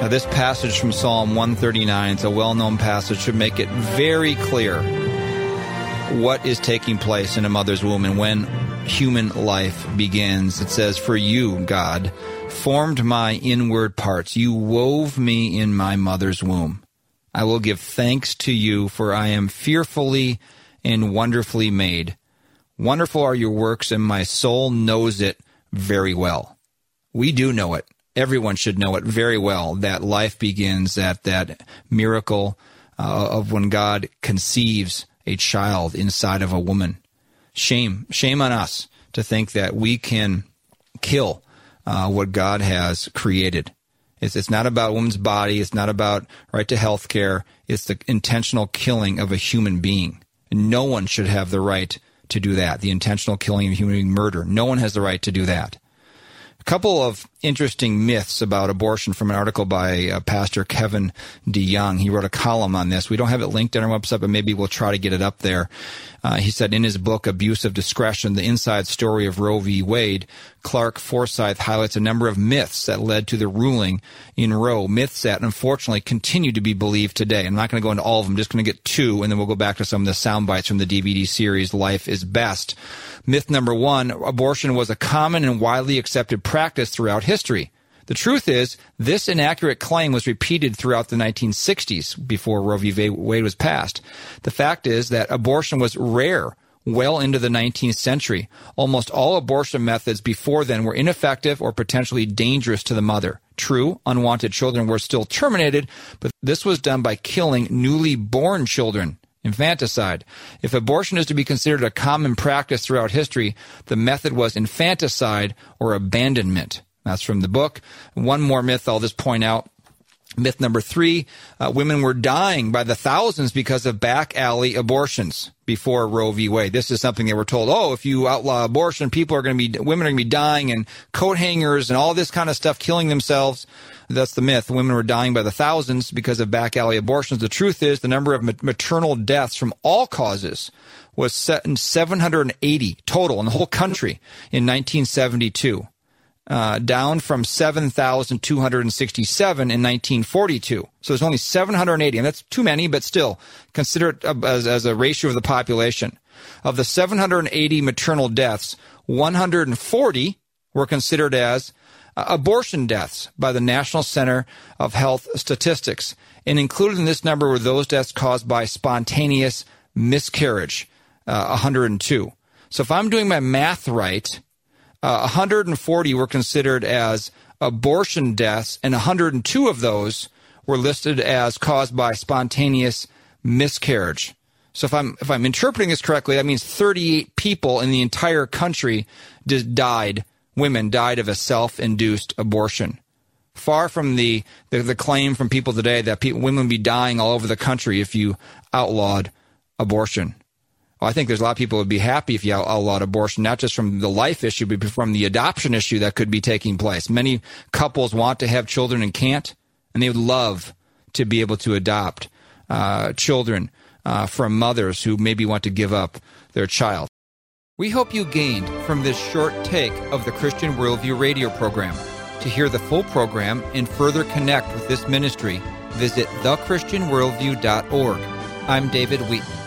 Now, this passage from Psalm 139, it's a well known passage, should make it very clear what is taking place in a mother's womb and when human life begins. It says, For you, God, formed my inward parts. You wove me in my mother's womb. I will give thanks to you, for I am fearfully and wonderfully made. Wonderful are your works, and my soul knows it very well. We do know it. Everyone should know it very well that life begins at that miracle uh, of when God conceives a child inside of a woman. Shame, shame on us to think that we can kill uh, what God has created. It's, it's not about a woman's body. It's not about right to health care. It's the intentional killing of a human being. no one should have the right to do that. The intentional killing of a human being, murder. No one has the right to do that couple of interesting myths about abortion from an article by uh, Pastor Kevin DeYoung. He wrote a column on this. We don't have it linked on our website, but maybe we'll try to get it up there. Uh, he said in his book, Abuse of Discretion, The Inside Story of Roe v. Wade, Clarke Forsythe highlights a number of myths that led to the ruling in Roe, myths that unfortunately continue to be believed today. I'm not going to go into all of them, I'm just going to get two, and then we'll go back to some of the sound bites from the DVD series, Life is Best. Myth number one, abortion was a common and widely accepted practice throughout history. The truth is, this inaccurate claim was repeated throughout the 1960s before Roe v. Wade was passed. The fact is that abortion was rare well into the 19th century. Almost all abortion methods before then were ineffective or potentially dangerous to the mother. True, unwanted children were still terminated, but this was done by killing newly born children. Infanticide. If abortion is to be considered a common practice throughout history, the method was infanticide or abandonment. That's from the book. One more myth I'll just point out. Myth number three, uh, women were dying by the thousands because of back alley abortions before Roe v. Wade. This is something they were told, oh, if you outlaw abortion, people are going to be, women are going to be dying and coat hangers and all this kind of stuff, killing themselves. That's the myth. Women were dying by the thousands because of back alley abortions. The truth is the number of maternal deaths from all causes was set in 780 total in the whole country in 1972. Uh, down from 7,267 in 1942. So there's only 780, and that's too many, but still consider it as, as a ratio of the population. Of the 780 maternal deaths, 140 were considered as uh, abortion deaths by the National Center of Health Statistics. And included in this number were those deaths caused by spontaneous miscarriage, uh, 102. So if I'm doing my math right, uh, 140 were considered as abortion deaths, and 102 of those were listed as caused by spontaneous miscarriage. So if I'm if I'm interpreting this correctly, that means 38 people in the entire country died women died of a self-induced abortion. Far from the, the, the claim from people today that women would be dying all over the country if you outlawed abortion. I think there's a lot of people would be happy if you outlawed abortion, not just from the life issue, but from the adoption issue that could be taking place. Many couples want to have children and can't, and they would love to be able to adopt uh, children uh, from mothers who maybe want to give up their child. We hope you gained from this short take of the Christian Worldview radio program. To hear the full program and further connect with this ministry, visit thechristianworldview.org. I'm David Wheaton.